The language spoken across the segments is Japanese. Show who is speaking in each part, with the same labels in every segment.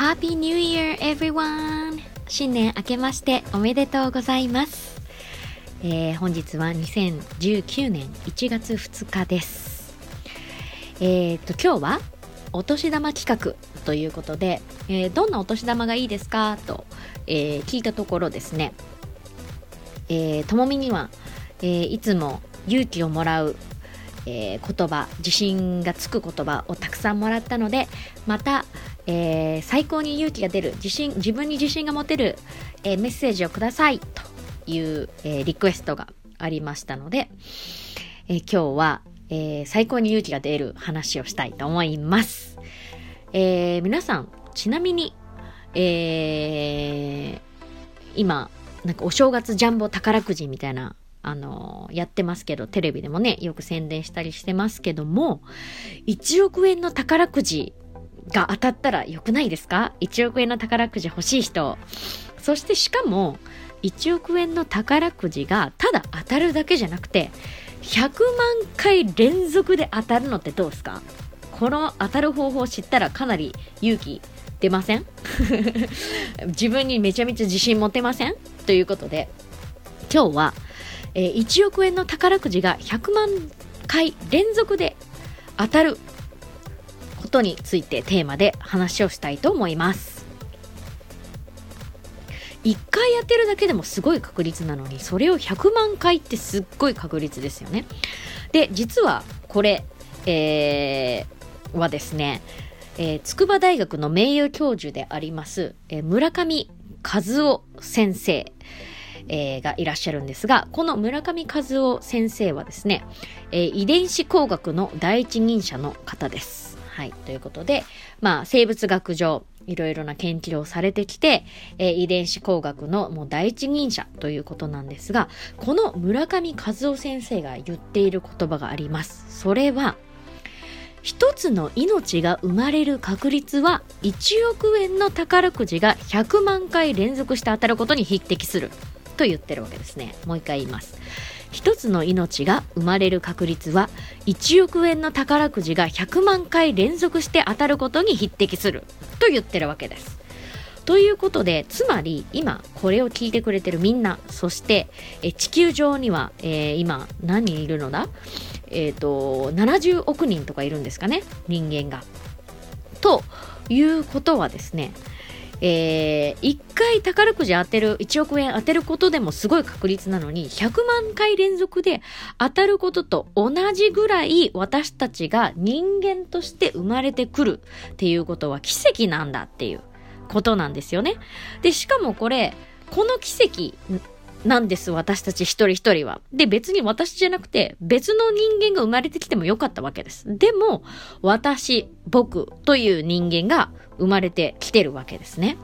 Speaker 1: Happy New Year everyone! 新年明けましておめでとうございます。えー、本日は2019年1月2日です。えー、と、今日はお年玉企画ということで、えー、どんなお年玉がいいですか？と、えー、聞いたところですね、えー、ともみには、えー、いつも勇気をもらうえー、言葉自信がつく言葉をたくさんもらったのでまた、えー、最高に勇気が出る自信自分に自信が持てる、えー、メッセージをくださいという、えリクエストがありましたので、え今日は、え最高に勇気が出る話をしたいと思います。え皆さんちなみに、え今なんかお正月ジャンボ宝くじみたいなあのやってますけど、テレビでもね、よく宣伝したりしてますけども、1億円の宝くじが当たったら良くないですか ?1 億円の宝くじ欲しい人。そしてしかも、1億円の宝くじがただ当たるだけじゃなくて、100万回連続で当たるのってどうですか？この当たる方法を知ったらかなり勇気出ません？自分にめちゃめちゃ自信持てません？ということで、今日はえー、1億円の宝くじが100万回連続で当たることについてテーマで話をしたいと思います。1回やってるだけでもすごい確率なのにそれを100万回ってすっごい確率ですよね。で実はこれ、えー、はですね、えー、筑波大学の名誉教授であります、えー、村上和夫先生えー、がいらっしゃるんですが、この村上和夫先生はですね、えー、遺伝子工学の第一人者の方です。はい。ということで、まあ、生物学上、いろいろな研究をされてきて、えー、遺伝子工学のもう第一人者ということなんですが、この村上和夫先生が言っている言葉があります。それは、一つの命が生まれる確率は1億円の宝くじが100万回連続して当たることに匹敵すると言ってるわけですねもう一回言います一つの命が生まれる確率は1億円の宝くじが100万回連続して当たることに匹敵する。と言ってるわけです。ということでつまり今これを聞いてくれてるみんなそしてえ地球上には、えー、今何人いるのだ？えっ、ー、と70億人とかいるんですかね？人間が。ということはですねえー、1回宝くじ当てる、1億円当てることでもすごい確率なのに、100万回連続で当たることと同じぐらい私たちが人間として生まれてくるっていうことは奇跡なんだっていうことなんですよね。で、しかもこれ、この奇跡なんです、私たち一人一人は。で、別に私じゃなくて、別の人間が生まれてきてもよかったわけです。でも、私、僕という人間が生まれてきてるわけですね。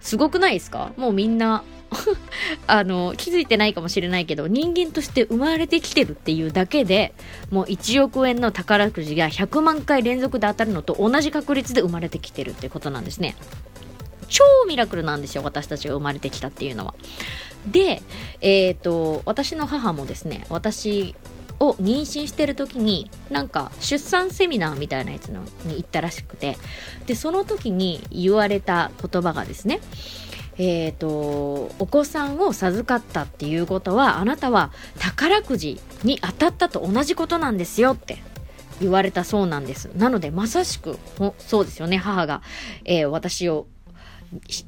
Speaker 1: すごくないですか？もうみんな あの、気づいてないかもしれないけど、人間として生まれてきてるっていうだけで、もう1億円の宝くじが100万回連続で当たるのと同じ確率で生まれてきてるってことなんですね。超ミラクルなんですよ、私たちが生まれてきたっていうのは。で、えっ、ー、と、私の母もですね、私を妊娠してる時になんか出産セミナーみたいなやつのに行ったらしくてでその時に言われた言葉がですねえっ、ー、とお子さんを授かったっていうことはあなたは宝くじに当たったと同じことなんですよって言われたそうなんです。なのでまさしくそうですよね母が、えー、私を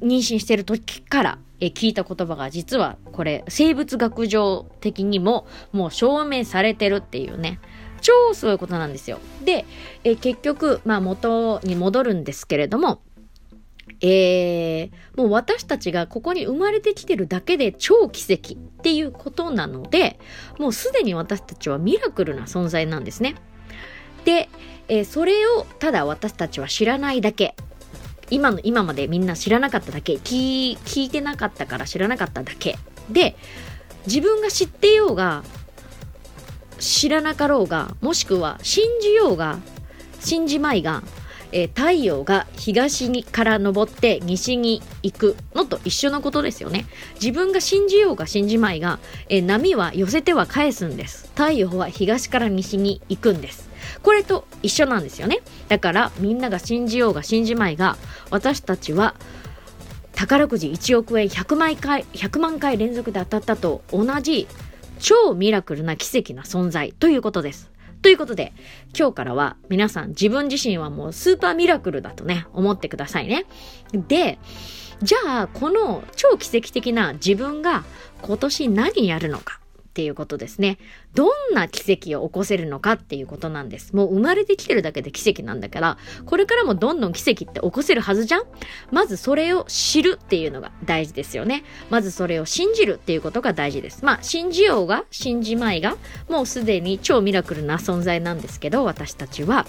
Speaker 1: 妊娠してる時からえ聞いた言葉が実はこれ生物学上的にももう証明されてるっていうね超すごいことなんですよ。で、え結局、まあ元に戻るんですけれども、えー、もう私たちがここに生まれてきてるだけで超奇跡っていうことなので、もうすでに私たちはミラクルな存在なんですね。で、えー、それをただ私たちは知らないだけ今の今までみんな知らなかっただけ。聞聞いてなかったから知らなかっただけ。で自分が知ってようが知らなかろうがもしくは信じようが信じまいが、えー、太陽が東にから昇って西に行くのと一緒のことですよね。自分が信じようが信じまいが、えー、波は寄せては返すんです。太陽は東から西に行くんです。これと一緒なんですよねだからみんなが信じようが信じまいが私たちは宝くじ1億円100万回 ,100 万回連続で当たったと同じ超ミラクルな奇跡な存在ということです。ということで、今日からは皆さん自分自身はもうスーパーミラクルだとね、思ってくださいね。で、じゃあ、この超奇跡的な自分が今年何やるのか。っていうことですね。どんな奇跡を起こせるのかっていうことなんです。もう生まれてきてるだけで奇跡なんだから、これからもどんどん奇跡って起こせるはずじゃんまずそれを知るっていうのが大事ですよね。まずそれを信じるっていうことが大事です。まあ、信じようが信じまいが、もうすでに超ミラクルな存在なんですけど、私たちは。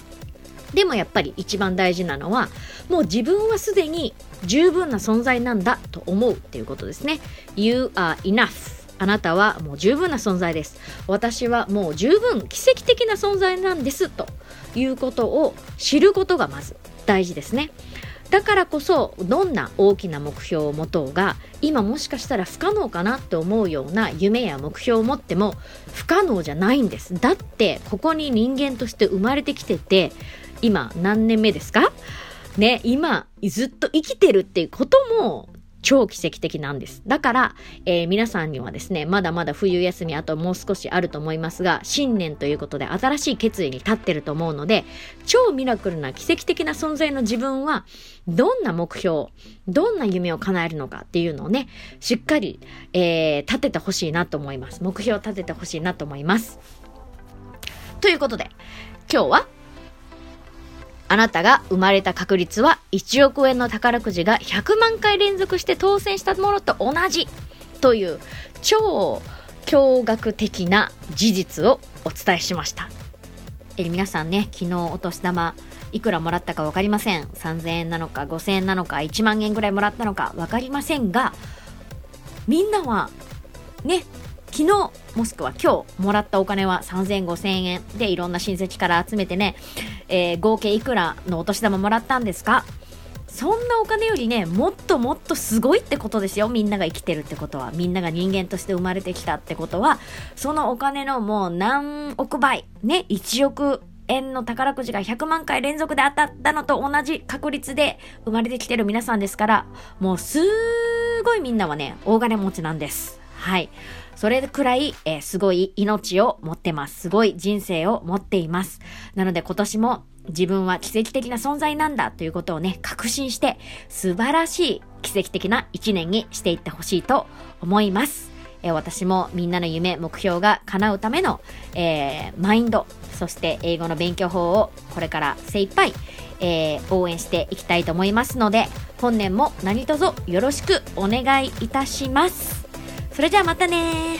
Speaker 1: でもやっぱり一番大事なのは、もう自分はすでに十分な存在なんだと思うっていうことですね。You are enough あなたはもう十分な存在です。私はもう十分奇跡的な存在なんですということを知ることがまず大事ですね。だからこそどんな大きな目標を持とうが今もしかしたら不可能かなって思うような夢や目標を持っても不可能じゃないんですだってここに人間として生まれてきてて今何年目ですか？ね今ずっと生きてるっていうことも超奇跡的なんです。だから、えー、皆さんにはですね、まだまだ冬休みあともう少しあると思いますが、新年ということで新しい決意に立ってると思うので、超ミラクルな奇跡的な存在の自分は、どんな目標、どんな夢を叶えるのかっていうのをね、しっかり、えー、立ててほしいなと思います。目標を立ててほしいなと思います。ということで、今日はあなたが生まれた確率は1億円の宝くじが100万回連続して当選したものと同じという超驚愕的な事実をお伝えしました。え皆さんね、昨日お年玉いくらもらったか分かりません。3000円なのか5000円なのか1万円ぐらいもらったのか分かりませんが、みんなはね、昨日もしくは今日もらったお金は30005000円でいろんな親戚から集めてね、えー、合計いくらのお年玉もらったんですか？そんなお金よりねもっともっとすごいってことですよ。みんなが生きてるってことは。みんなが人間として生まれてきたってことは。そのお金のもう何億倍。ね1億円の宝くじが100万回連続で当たったのと同じ確率で生まれてきてる皆さんですからもうすごいみんなはね大金持ちなんです。はいそれくらい、えー、すごい命を持ってます。すごい人生を持っています。なので今年も自分は奇跡的な存在なんだということをね、確信して素晴らしい奇跡的な一年にしていってほしいと思います。えー、私もみんなの夢、目標が叶うための、えー、マインド、そして英語の勉強法をこれから精一杯、えー、応援していきたいと思いますので、本年も何卒よろしくお願いいたします。それじゃあまたね